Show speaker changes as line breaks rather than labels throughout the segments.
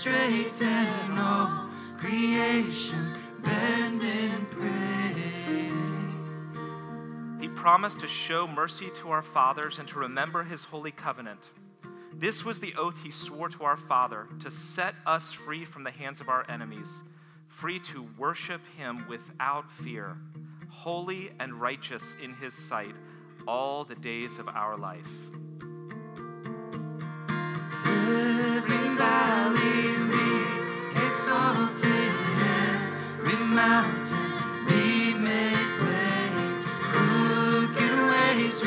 Straighten all creation, bend in praise.
He promised to show mercy to our fathers and to remember his holy covenant. This was the oath he swore to our Father to set us free from the hands of our enemies, free to worship him without fear, holy and righteous in his sight all the days of our life.
Every valley every mountain be made plain. Crooked ways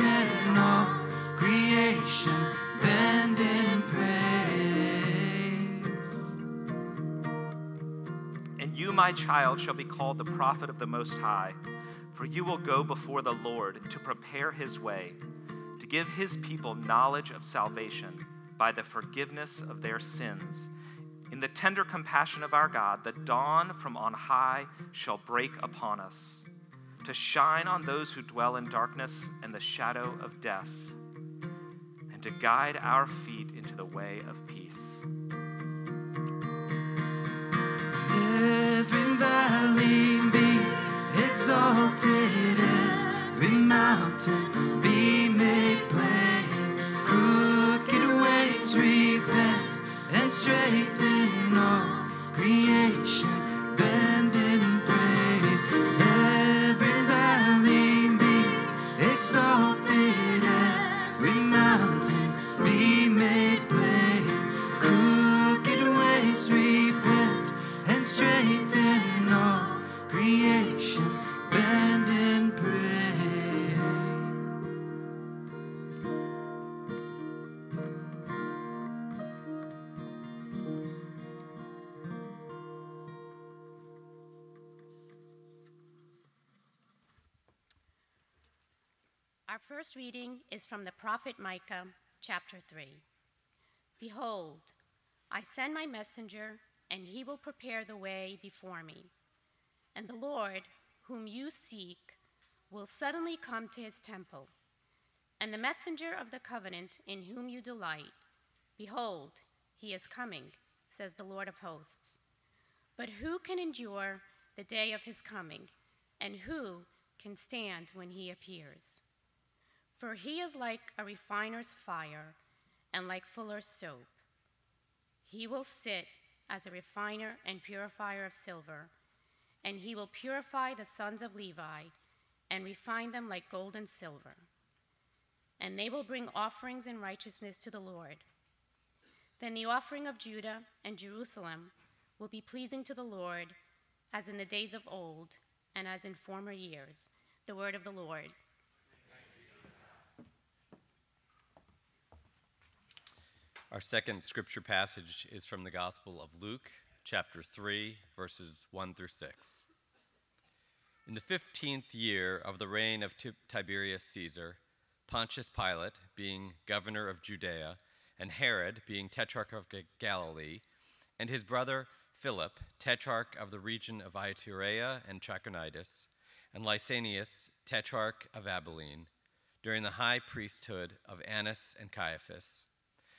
and all creation, in praise.
And you, my child, shall be called the prophet of the Most High, for you will go before the Lord to prepare his way, to give his people knowledge of salvation by the forgiveness of their sins. In the tender compassion of our God, the dawn from on high shall break upon us, to shine on those who dwell in darkness and the shadow of death, and to guide our feet into the way of peace.
Every valley be exalted, every mountain be made and straighten all creation,
first reading is from the prophet Micah, chapter 3. Behold, I send my messenger, and he will prepare the way before me. And the Lord, whom you seek, will suddenly come to his temple. And the messenger of the covenant in whom you delight, behold, he is coming, says the Lord of hosts. But who can endure the day of his coming, and who can stand when he appears? For he is like a refiner's fire and like fuller's soap. He will sit as a refiner and purifier of silver, and he will purify the sons of Levi and refine them like gold and silver. And they will bring offerings in righteousness to the Lord. Then the offering of Judah and Jerusalem will be pleasing to the Lord, as in the days of old and as in former years. The word of the Lord.
Our second scripture passage is from the Gospel of Luke, chapter 3, verses 1 through 6. In the fifteenth year of the reign of Tiberius Caesar, Pontius Pilate, being governor of Judea, and Herod, being tetrarch of Galilee, and his brother Philip, tetrarch of the region of Iturea and Trachonitis, and Lysanias, tetrarch of Abilene, during the high priesthood of Annas and Caiaphas,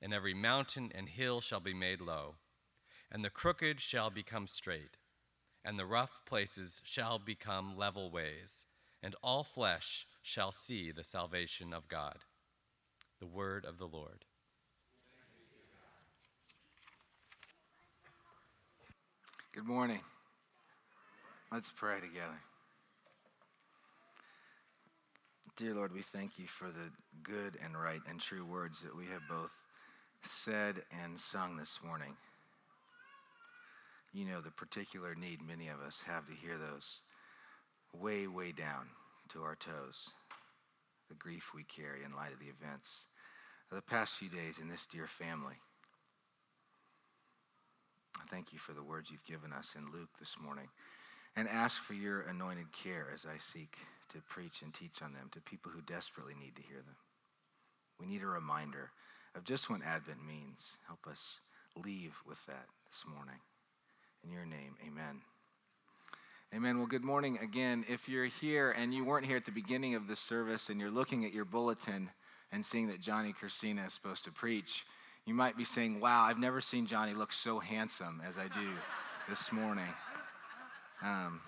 and every mountain and hill shall be made low, and the crooked shall become straight, and the rough places shall become level ways, and all flesh shall see the salvation of God. The word of the Lord.
Good morning. Let's pray together. Dear Lord, we thank you for the good and right and true words that we have both said and sung this morning. You know the particular need many of us have to hear those way, way down to our toes. The grief we carry in light of the events of the past few days in this dear family. I thank you for the words you've given us in Luke this morning and ask for your anointed care as I seek to preach and teach on them to people who desperately need to hear them. We need a reminder of just what Advent means. Help us leave with that this morning. In your name, amen. Amen. Well, good morning again. If you're here and you weren't here at the beginning of the service and you're looking at your bulletin and seeing that Johnny Cursina is supposed to preach, you might be saying, Wow, I've never seen Johnny look so handsome as I do this morning. Um,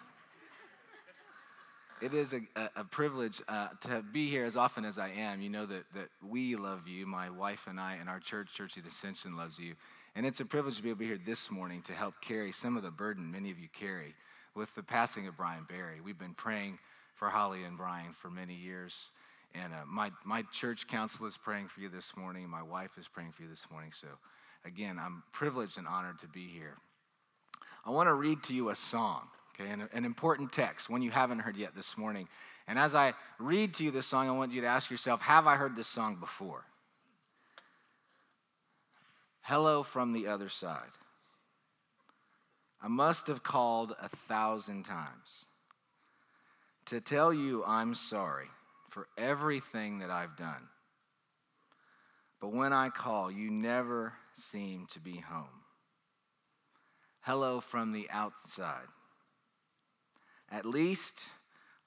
it is a, a, privilege uh, to be here as often as I am. You know that, that we love you, my wife and I, and our church, Church of the Ascension, loves you. And it's a privilege to be able to be here this morning to help carry some of the burden many of you carry with the passing of Brian Barry. We've been praying for Holly and Brian for many years. And uh, my, my church council is praying for you this morning. My wife is praying for you this morning. So, again, I'm privileged and honored to be here. I want to read to you a song okay, an, an important text, one you haven't heard yet this morning. And as I read to you this song, I want you to ask yourself Have I heard this song before? Hello from the other side. I must have called a thousand times to tell you I'm sorry for everything that I've done. But when I call, you never seem to be home. Hello from the outside. At least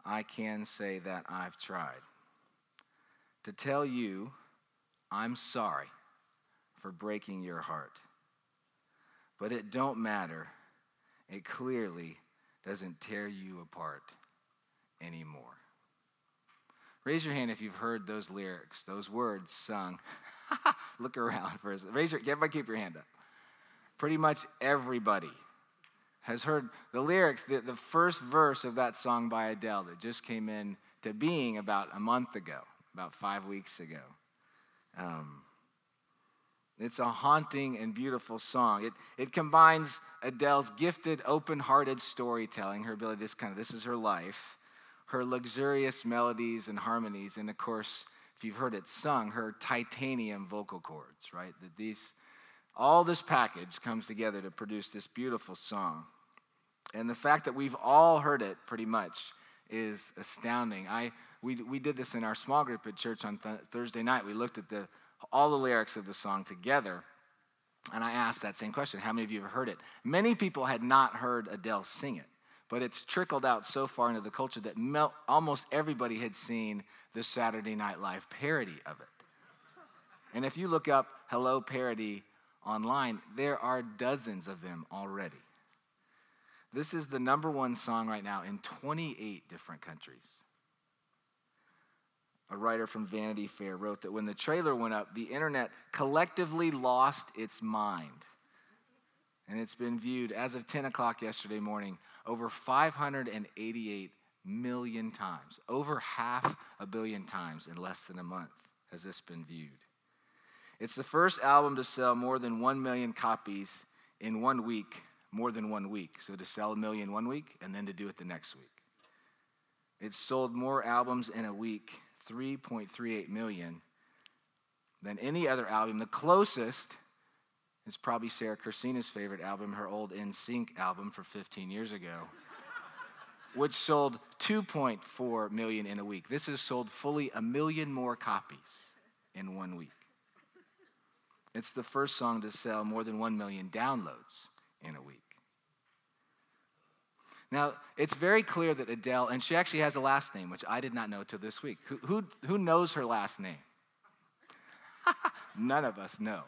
I can say that I've tried to tell you I'm sorry for breaking your heart. But it don't matter. It clearly doesn't tear you apart anymore. Raise your hand if you've heard those lyrics, those words sung. Look around for a second. Raise your, everybody keep your hand up. Pretty much everybody has heard the lyrics, the, the first verse of that song by Adele that just came in to being about a month ago, about five weeks ago. Um, it's a haunting and beautiful song. It, it combines Adele's gifted, open hearted storytelling, her ability, this kind of, this is her life, her luxurious melodies and harmonies, and of course, if you've heard it sung, her titanium vocal cords, right? That these, all this package comes together to produce this beautiful song. And the fact that we've all heard it pretty much is astounding. I, we, we did this in our small group at church on th- Thursday night. We looked at the, all the lyrics of the song together. And I asked that same question How many of you have heard it? Many people had not heard Adele sing it, but it's trickled out so far into the culture that mel- almost everybody had seen the Saturday Night Live parody of it. And if you look up Hello Parody online, there are dozens of them already. This is the number one song right now in 28 different countries. A writer from Vanity Fair wrote that when the trailer went up, the internet collectively lost its mind. And it's been viewed, as of 10 o'clock yesterday morning, over 588 million times. Over half a billion times in less than a month has this been viewed. It's the first album to sell more than 1 million copies in one week, more than one week. So to sell a million one week and then to do it the next week. It's sold more albums in a week, 3.38 million, than any other album. The closest is probably Sarah Cursina's favorite album, her old NSYNC album for 15 years ago, which sold 2.4 million in a week. This has sold fully a million more copies in one week. It's the first song to sell more than 1 million downloads in a week. Now, it's very clear that Adele, and she actually has a last name, which I did not know till this week. Who, who, who knows her last name? None of us know.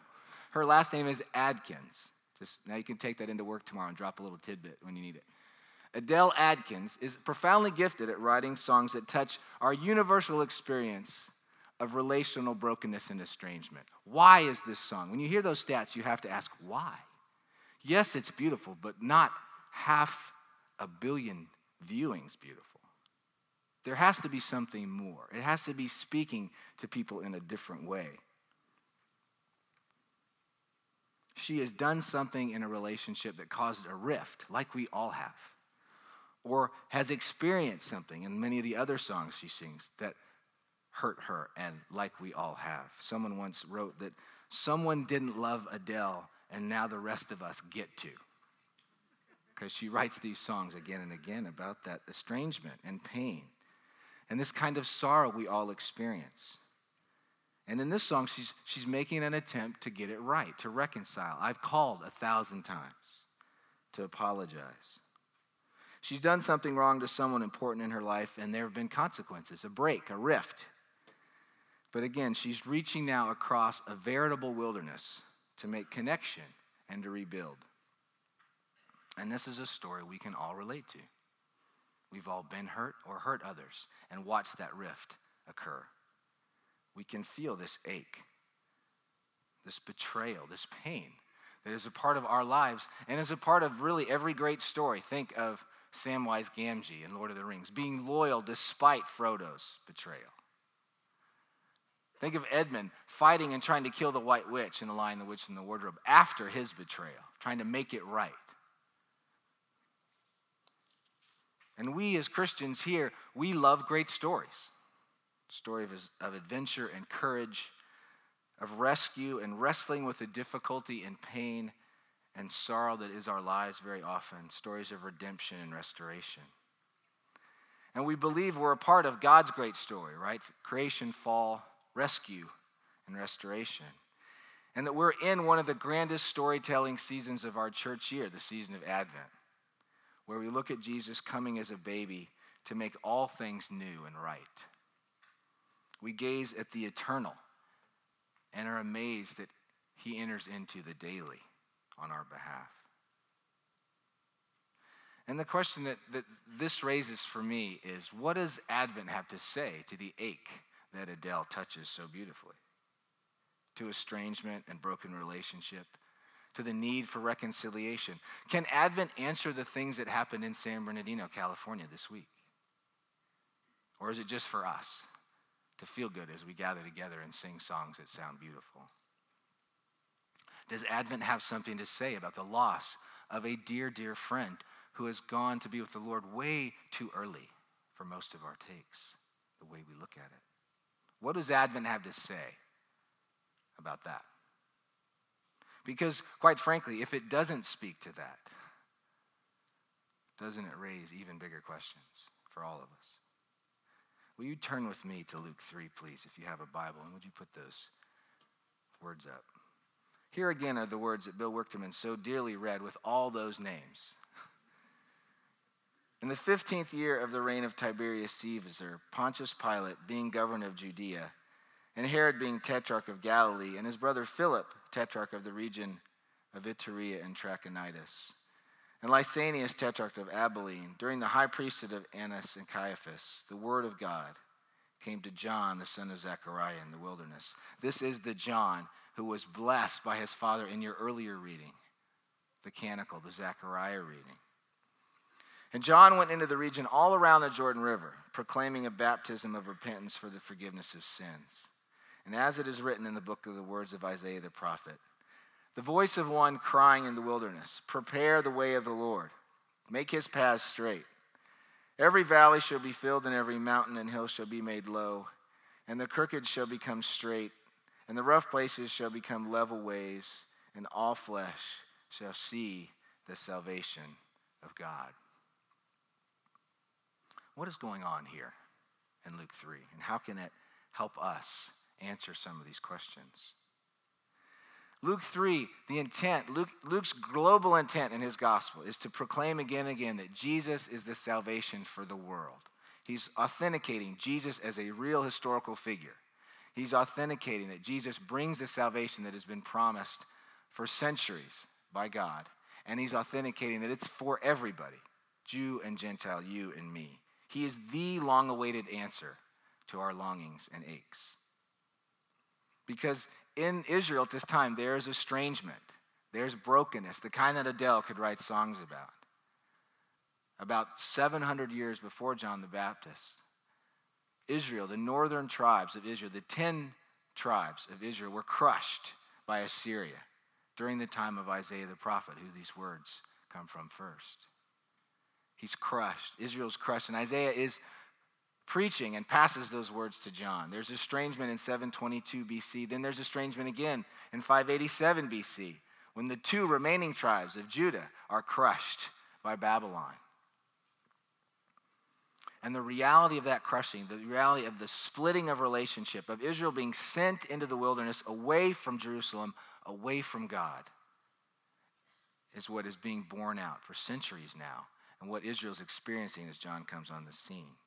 Her last name is Adkins. Just now you can take that into work tomorrow and drop a little tidbit when you need it. Adele Adkins is profoundly gifted at writing songs that touch our universal experience of relational brokenness and estrangement. Why is this song? When you hear those stats, you have to ask why. Yes, it's beautiful, but not half a billion viewings beautiful. There has to be something more. It has to be speaking to people in a different way. She has done something in a relationship that caused a rift, like we all have, or has experienced something in many of the other songs she sings that hurt her, and like we all have. Someone once wrote that someone didn't love Adele, and now the rest of us get to. Because she writes these songs again and again about that estrangement and pain and this kind of sorrow we all experience. And in this song, she's, she's making an attempt to get it right, to reconcile. I've called a thousand times to apologize. She's done something wrong to someone important in her life, and there have been consequences a break, a rift. But again, she's reaching now across a veritable wilderness to make connection and to rebuild. And this is a story we can all relate to. We've all been hurt or hurt others and watched that rift occur. We can feel this ache, this betrayal, this pain that is a part of our lives and is a part of really every great story. Think of Samwise Gamgee in Lord of the Rings, being loyal despite Frodo's betrayal. Think of Edmund fighting and trying to kill the White Witch in The Lion, the Witch, and the Wardrobe after his betrayal, trying to make it right. And we as Christians here, we love great stories. Story of, of adventure and courage, of rescue and wrestling with the difficulty and pain and sorrow that is our lives very often. Stories of redemption and restoration. And we believe we're a part of God's great story, right? Creation, fall, rescue, and restoration. And that we're in one of the grandest storytelling seasons of our church year, the season of Advent where we look at Jesus coming as a baby to make all things new and right. We gaze at the eternal and are amazed that he enters into the daily on our behalf. And the question that, that this raises for me is what does Advent have to say to the ache that Adele touches so beautifully? To estrangement and broken relationship, to the need for reconciliation? Can Advent answer the things that happened in San Bernardino, California this week? Or is it just for us to feel good as we gather together and sing songs that sound beautiful? Does Advent have something to say about the loss of a dear, dear friend who has gone to be with the Lord way too early for most of our takes, the way we look at it? What does Advent have to say about that? Because, quite frankly, if it doesn't speak to that, doesn't it raise even bigger questions for all of us? Will you turn with me to Luke 3, please, if you have a Bible, and would you put those words up? Here again are the words that Bill Wichterman so dearly read with all those names. In the 15th year of the reign of Tiberius Caesar, Pontius Pilate, being governor of Judea, and Herod being tetrarch of Galilee, and his brother Philip, tetrarch of the region of Iturea and Trachonitis, and Lysanias, tetrarch of Abilene, during the high priesthood of Annas and Caiaphas, the word of God came to John, the son of Zechariah, in the wilderness. This is the John who was blessed by his father in your earlier reading, the canticle, the Zechariah reading. And John went into the region all around the Jordan River, proclaiming a baptism of repentance for the forgiveness of sins. And as it is written in the book of the words of Isaiah the prophet, the voice of one crying in the wilderness, Prepare the way of the Lord, make his paths straight. Every valley shall be filled, and every mountain and hill shall be made low, and the crooked shall become straight, and the rough places shall become level ways, and all flesh shall see the salvation of God. What is going on here in Luke 3, and how can it help us answer some of these questions. Luke 3, the intent, Luke, Luke's global intent in his gospel is to proclaim again and again that Jesus is the salvation for the world. He's authenticating Jesus as a real historical figure. He's authenticating that Jesus brings the salvation that has been promised for centuries by God. And he's authenticating that it's for everybody, Jew and Gentile, you and me. He is the long awaited answer to our longings and aches. Because in Israel at this time, there is estrangement, there's brokenness, the kind that Adele could write songs about. About 700 years before John the Baptist, Israel, the northern tribes of Israel, the 10 tribes of Israel, were crushed by Assyria during the time of Isaiah the prophet, who these words come from first. He's crushed. Israel's crushed. And Isaiah is preaching and passes those words to John. There's estrangement in 722 BC. Then there's estrangement again in 587 BC when the two remaining tribes of Judah are crushed by Babylon. And the reality of that crushing, the reality of the splitting of relationship, of Israel being sent into the wilderness away from Jerusalem, away from God, is what is being borne out for centuries now, and what Israel's experiencing as John comes on the scene.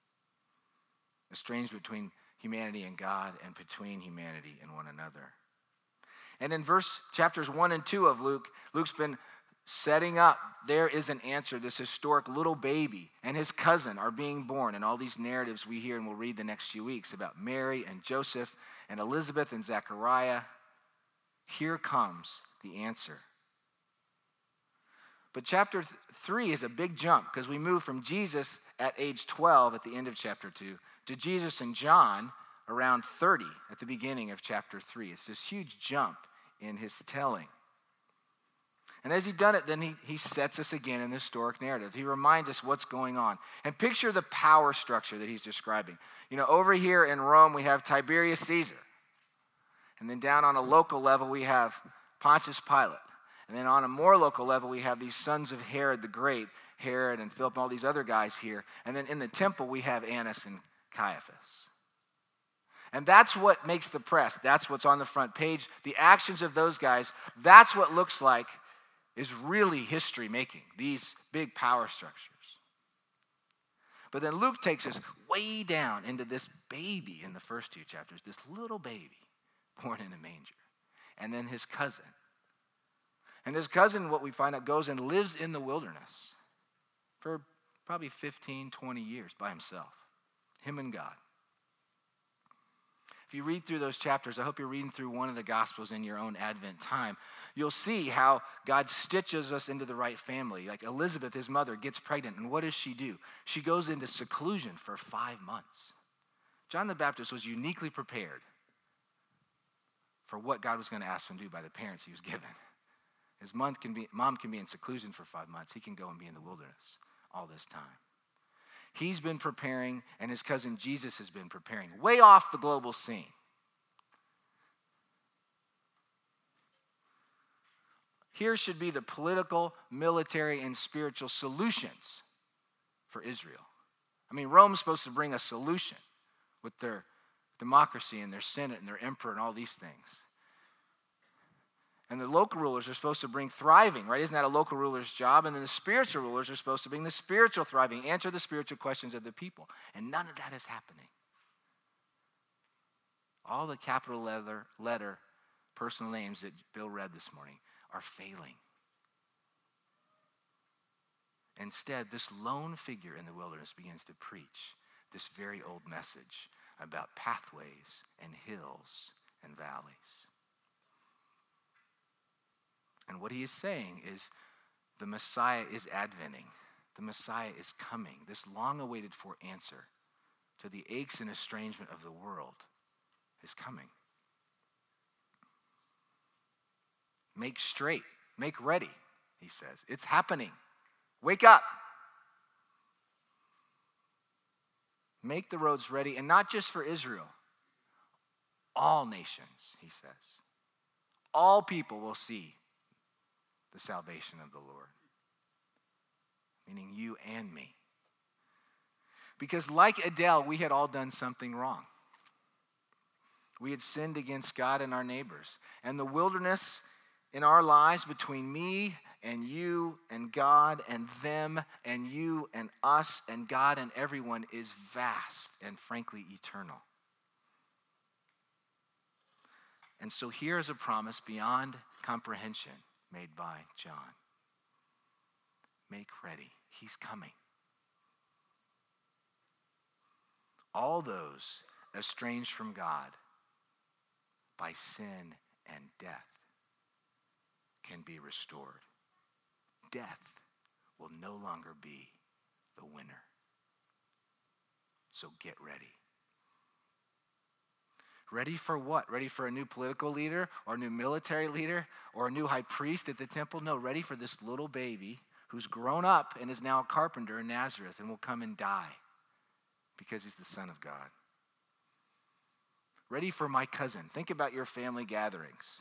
Estranged between humanity and God, and between humanity and one another. And in verse chapters 1 and 2 of Luke, Luke's been setting up there is an answer this historic little baby and his cousin are being born and all these narratives we hear and we'll read the next few weeks about mary and joseph and elizabeth and zechariah here comes the answer but chapter 3 is a big jump because we move from jesus at age 12 at the end of chapter 2 to jesus and john around 30 at the beginning of chapter 3 it's this huge jump in his telling and as he's done it, then he, he sets us again in the historic narrative. He reminds us what's going on. And picture the power structure that he's describing. You know, over here in Rome, we have Tiberius Caesar. And then down on a local level, we have Pontius Pilate. And then on a more local level, we have these sons of Herod the Great, Herod and Philip and all these other guys here. And then in the temple, we have Annas and Caiaphas. And that's what makes the press. That's what's on the front page. The actions of those guys, that's what looks like is really history making, these big power structures. But then Luke takes us way down into this baby in the first two chapters, this little baby born in a manger, and then his cousin. And his cousin, what we find out, goes and lives in the wilderness for probably 15, 20 years by himself, him and God. If you read through those chapters, I hope you're reading through one of the Gospels in your own Advent time. You'll see how God stitches us into the right family. Like Elizabeth, his mother, gets pregnant, and what does she do? She goes into seclusion for five months. John the Baptist was uniquely prepared for what God was going to ask him to do by the parents he was given. His mom can, be, mom can be in seclusion for five months. He can go and be in the wilderness all this time. He's been preparing, and his cousin Jesus has been preparing, way off the global scene. Here should be the political, military, and spiritual solutions for Israel. I mean, Rome's supposed to bring a solution with their democracy and their Senate and their emperor and all these things. And the local rulers are supposed to bring thriving, right? Isn't that a local ruler's job? And then the spiritual rulers are supposed to bring the spiritual thriving, answer the spiritual questions of the people. And none of that is happening. All the capital letter, letter personal names that Bill read this morning are failing. Instead, this lone figure in the wilderness begins to preach this very old message about pathways and hills and valleys. And what he is saying is the Messiah is adventing. The Messiah is coming. This long awaited for answer to the aches and estrangement of the world is coming. Make straight, make ready, he says. It's happening. Wake up. Make the roads ready, and not just for Israel, all nations, he says. All people will see the salvation of the Lord, meaning you and me. Because, like Adele, we had all done something wrong. We had sinned against God and our neighbors. And the wilderness in our lives between me and you and God and them and you and us and God and everyone is vast and frankly eternal. And so here is a promise beyond comprehension made by John. Make ready, he's coming. All those estranged from God by sin and death can be restored. Death will no longer be the winner. So get ready. Ready for what? Ready for a new political leader or a new military leader or a new high priest at the temple? No, ready for this little baby who's grown up and is now a carpenter in Nazareth and will come and die because he's the Son of God. Ready for my cousin. Think about your family gatherings.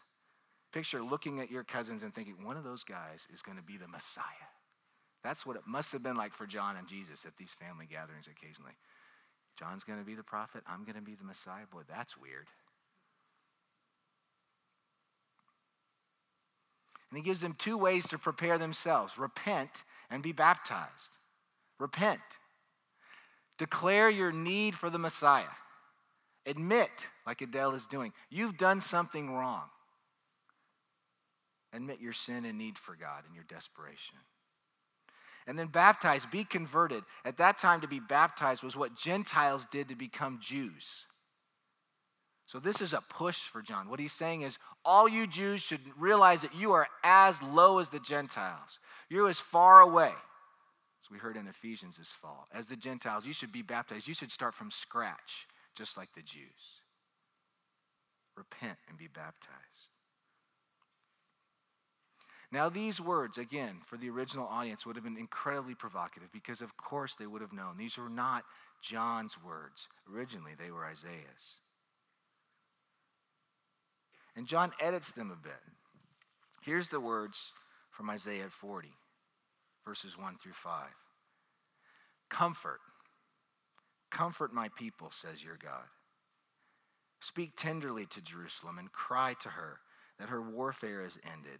Picture looking at your cousins and thinking, one of those guys is going to be the Messiah. That's what it must have been like for John and Jesus at these family gatherings occasionally. John's going to be the prophet. I'm going to be the Messiah. Boy, that's weird. And he gives them two ways to prepare themselves repent and be baptized. Repent. Declare your need for the Messiah. Admit, like Adele is doing, you've done something wrong. Admit your sin and need for God and your desperation. And then baptized, be converted. At that time, to be baptized was what Gentiles did to become Jews. So, this is a push for John. What he's saying is, all you Jews should realize that you are as low as the Gentiles. You're as far away, as we heard in Ephesians this fall, as the Gentiles. You should be baptized. You should start from scratch, just like the Jews. Repent and be baptized. Now, these words, again, for the original audience, would have been incredibly provocative because, of course, they would have known these were not John's words. Originally, they were Isaiah's. And John edits them a bit. Here's the words from Isaiah 40, verses 1 through 5. Comfort, comfort my people, says your God. Speak tenderly to Jerusalem and cry to her that her warfare is ended,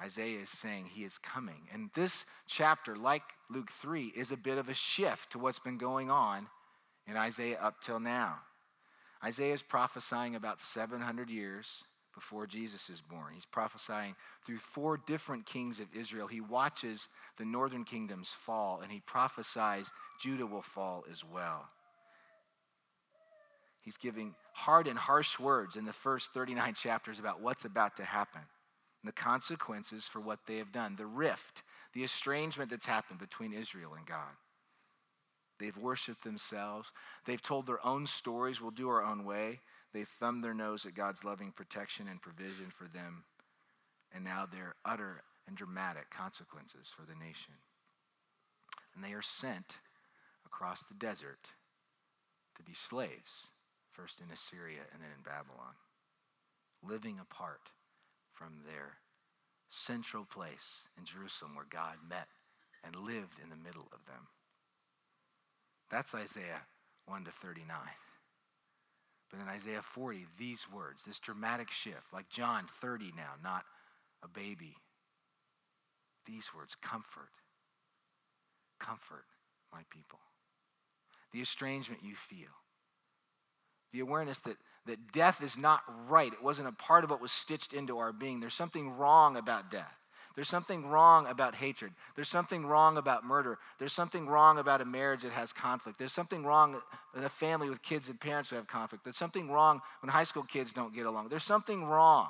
Isaiah is saying he is coming. And this chapter, like Luke 3, is a bit of a shift to what's been going on in Isaiah up till now. Isaiah is prophesying about 700 years before Jesus is born. He's prophesying through four different kings of Israel. He watches the northern kingdoms fall, and he prophesies Judah will fall as well. He's giving hard and harsh words in the first 39 chapters about what's about to happen, the consequences for what they have done, the rift, the estrangement that's happened between Israel and God. They've worshiped themselves. They've told their own stories. We'll do our own way. They've thumbed their nose at God's loving protection and provision for them. And now they're utter and dramatic consequences for the nation. And they are sent across the desert to be slaves, first in Assyria and then in Babylon, living apart from their central place in Jerusalem where God met and lived in the middle of them. That's Isaiah 1 to 39. But in Isaiah 40, these words, this dramatic shift, like John 30 now, not a baby. These words comfort, comfort my people. The estrangement you feel, the awareness that, that death is not right, it wasn't a part of what was stitched into our being. There's something wrong about death. There's something wrong about hatred. There's something wrong about murder. There's something wrong about a marriage that has conflict. There's something wrong in a family with kids and parents who have conflict. There's something wrong when high school kids don't get along. There's something wrong.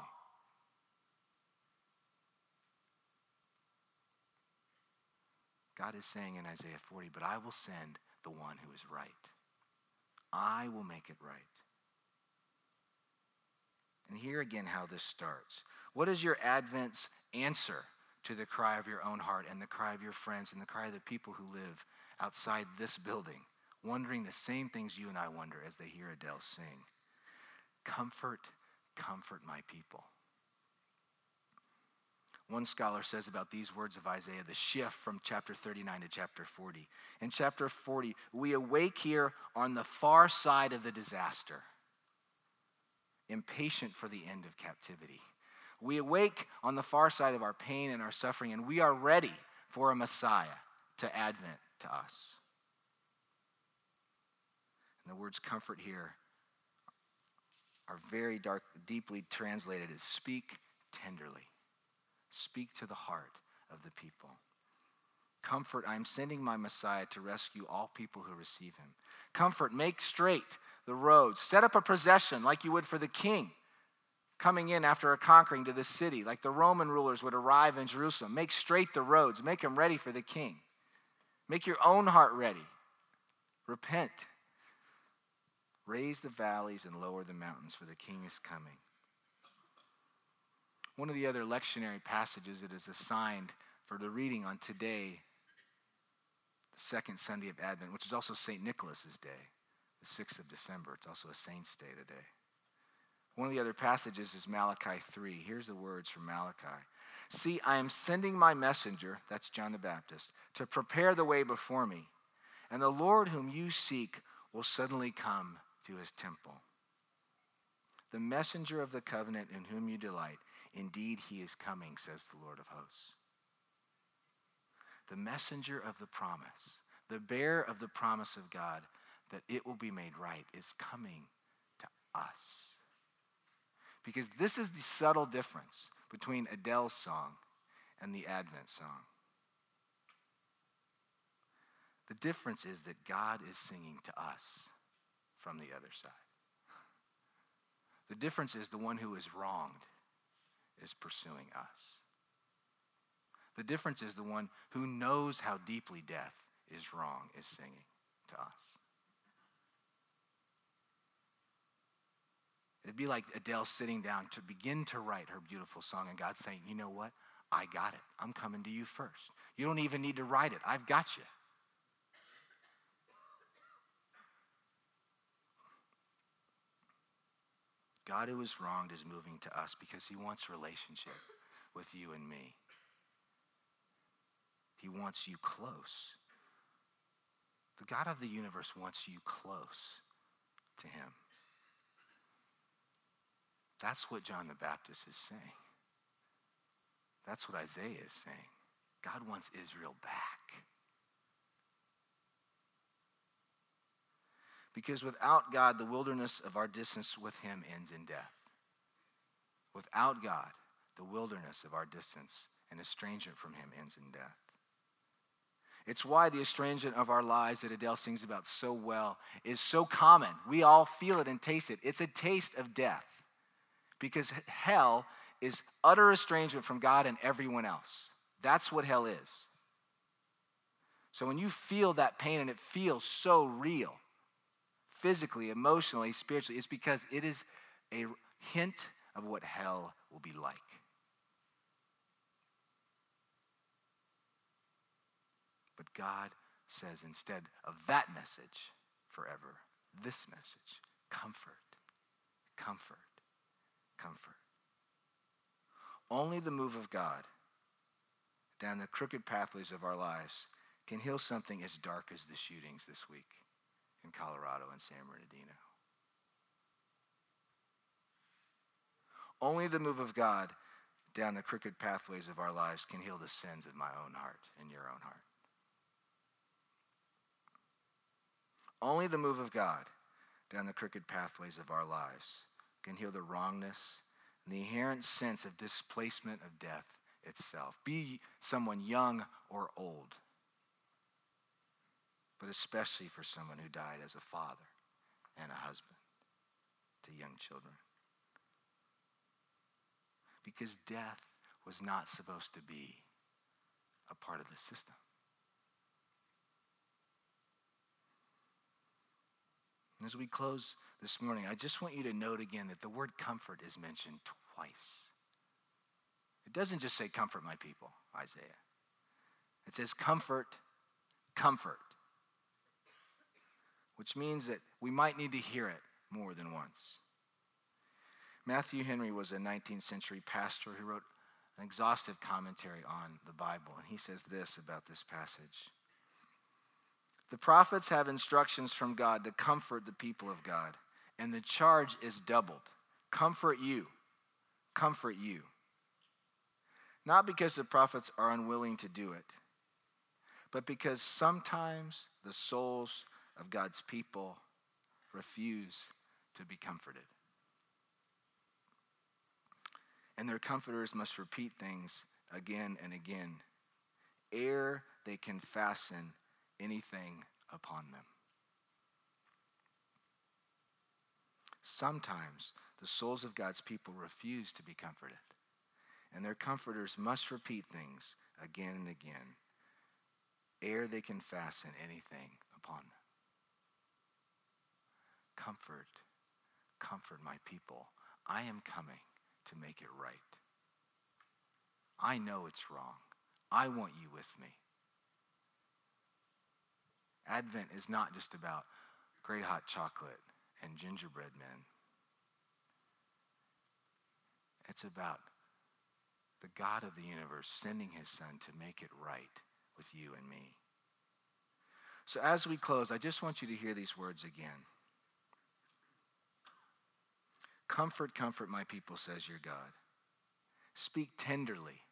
God is saying in Isaiah 40, but I will send the one who is right. I will make it right. And here again how this starts. What is your Advent's answer to the cry of your own heart and the cry of your friends and the cry of the people who live outside this building, wondering the same things you and I wonder as they hear Adele sing. Comfort, comfort my people. One scholar says about these words of Isaiah the shift from chapter 39 to chapter 40. In chapter 40, we awake here on the far side of the disaster, impatient for the end of captivity. We awake on the far side of our pain and our suffering, and we are ready for a Messiah to advent to us. And the words comfort here are very dark, deeply translated as speak tenderly. Speak to the heart of the people. Comfort, I am sending my Messiah to rescue all people who receive him. Comfort, make straight the roads. Set up a procession like you would for the king coming in after a conquering to the city, like the Roman rulers would arrive in Jerusalem. Make straight the roads, make them ready for the king. Make your own heart ready. Repent. Raise the valleys and lower the mountains, for the king is coming. One of the other lectionary passages that is assigned for the reading on today, the second Sunday of Advent, which is also St. Nicholas's Day, the 6th of December. It's also a saint's day today. One of the other passages is Malachi 3. Here's the words from Malachi. See, I am sending my messenger, that's John the Baptist, to prepare the way before me. And the Lord whom you seek will suddenly come to his temple. The messenger of the covenant in whom you delight, indeed he is coming, says the Lord of hosts. The messenger of the promise, the bearer of the promise of God that it will be made right, is coming to us. Because this is the subtle difference between Adele's song and the Advent song. The difference is that God is singing to us from the other side. The difference is the one who is wronged is pursuing us. The difference is the one who knows how deeply death is wrong is singing to us. It'd be like Adele sitting down to begin to write her beautiful song, and God saying, You know what? I got it. I'm coming to you first. You don't even need to write it, I've got you. God who is wronged is moving to us because he wants relationship with you and me. He wants you close. The God of the universe wants you close to him. That's what John the Baptist is saying. That's what Isaiah is saying. God wants Israel back. Because without God, the wilderness of our distance with Him ends in death. Without God, the wilderness of our distance and estrangement from Him ends in death. It's why the estrangement of our lives that Adele sings about so well is so common. We all feel it and taste it. It's a taste of death because hell is utter estrangement from God and everyone else. That's what hell is. So when you feel that pain and it feels so real, physically, emotionally, spiritually, it's because it is a hint of what hell will be like. But God says instead of that message forever, this message comfort, comfort comfort. Only the move of God down the crooked pathways of our lives can heal something as dark as the shootings this week in Colorado and San Bernardino. Only the move of God down the crooked pathways of our lives can heal the sins of my own heart and your own heart. Only the move of God down the crooked pathways of our lives can heal the wrongness and the inherent sense of displacement of death itself. Be someone young or old, but especially for someone who died as a father and a husband to young children. Because death was not supposed to be a part of the system. as we close this morning, I just want you to note again that the word comfort is mentioned twice. It doesn't just say, Comfort my people, Isaiah. It says, Comfort, comfort, which means that we might need to hear it more than once. Matthew Henry was a 19th century pastor who wrote an exhaustive commentary on the Bible, and he says this about this passage. The prophets have instructions from God to comfort the people of God, and the charge is doubled comfort you, comfort you. Not because the prophets are unwilling to do it, but because sometimes the souls of God's people refuse to be comforted. And their comforters must repeat things again and again ere they can fasten anything upon them. Sometimes the souls of God's people refuse to be comforted, and their comforters must repeat things again and again ere they can fasten anything upon them. Comfort, comfort my people. I am coming to make it right. I know it's wrong. I want you with me. Advent is not just about great hot chocolate and gingerbread men. It's about the God of the universe sending his son to make it right with you and me. So, as we close, I just want you to hear these words again. Comfort, comfort my people, says your God. Speak tenderly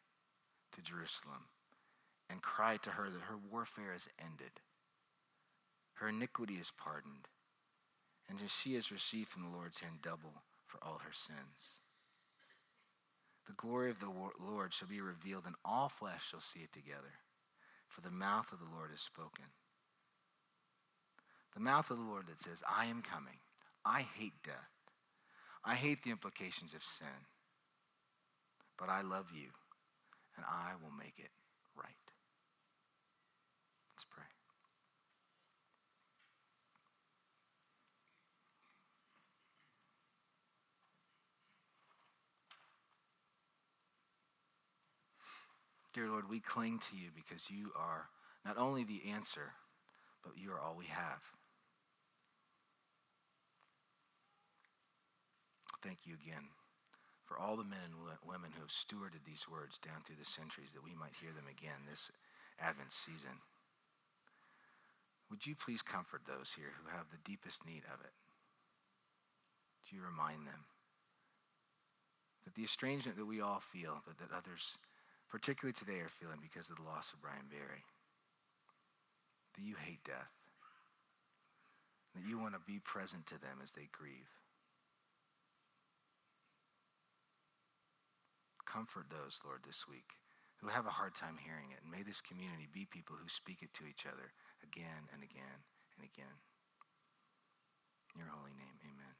to Jerusalem and cry to her that her warfare is ended, her iniquity is pardoned, and as she has received from the Lord's hand double for all her sins. The glory of the Lord shall be revealed, and all flesh shall see it together, for the mouth of the Lord has spoken. The mouth of the Lord that says, I am coming. I hate death. I hate the implications of sin. But I love you, and I will make it right. Let's pray. Dear Lord, we cling to you because you are not only the answer, but you are all we have. Thank you again for all the men and women who have stewarded these words down through the centuries that we might hear them again this Advent season. Would you please comfort those here who have the deepest need of it? Do you remind them that the estrangement that we all feel, but that others particularly today, are feeling because of the loss of Brian Barry. That you hate death. That you want to be present to them as they grieve. Comfort those, Lord, this week who have a hard time hearing it. And may this community be people who speak it to each other again and again and again. In your holy name, amen.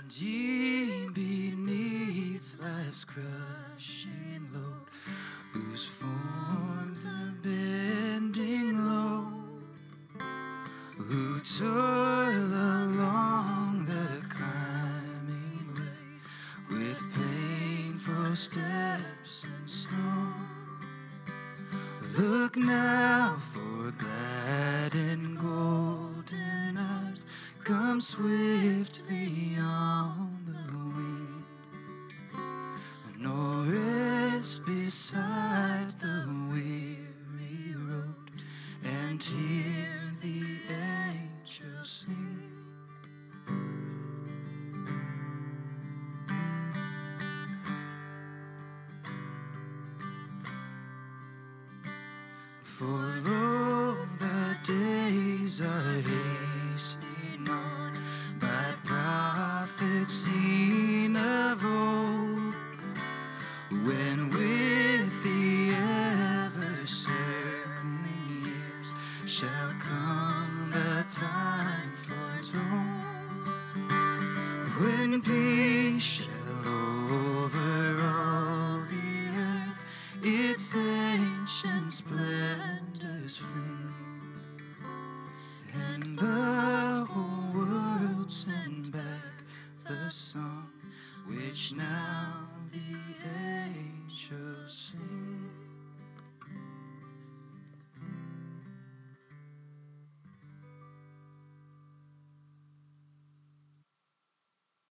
And ye beneath life's crushing and hear the angels sing. For all the days are hastening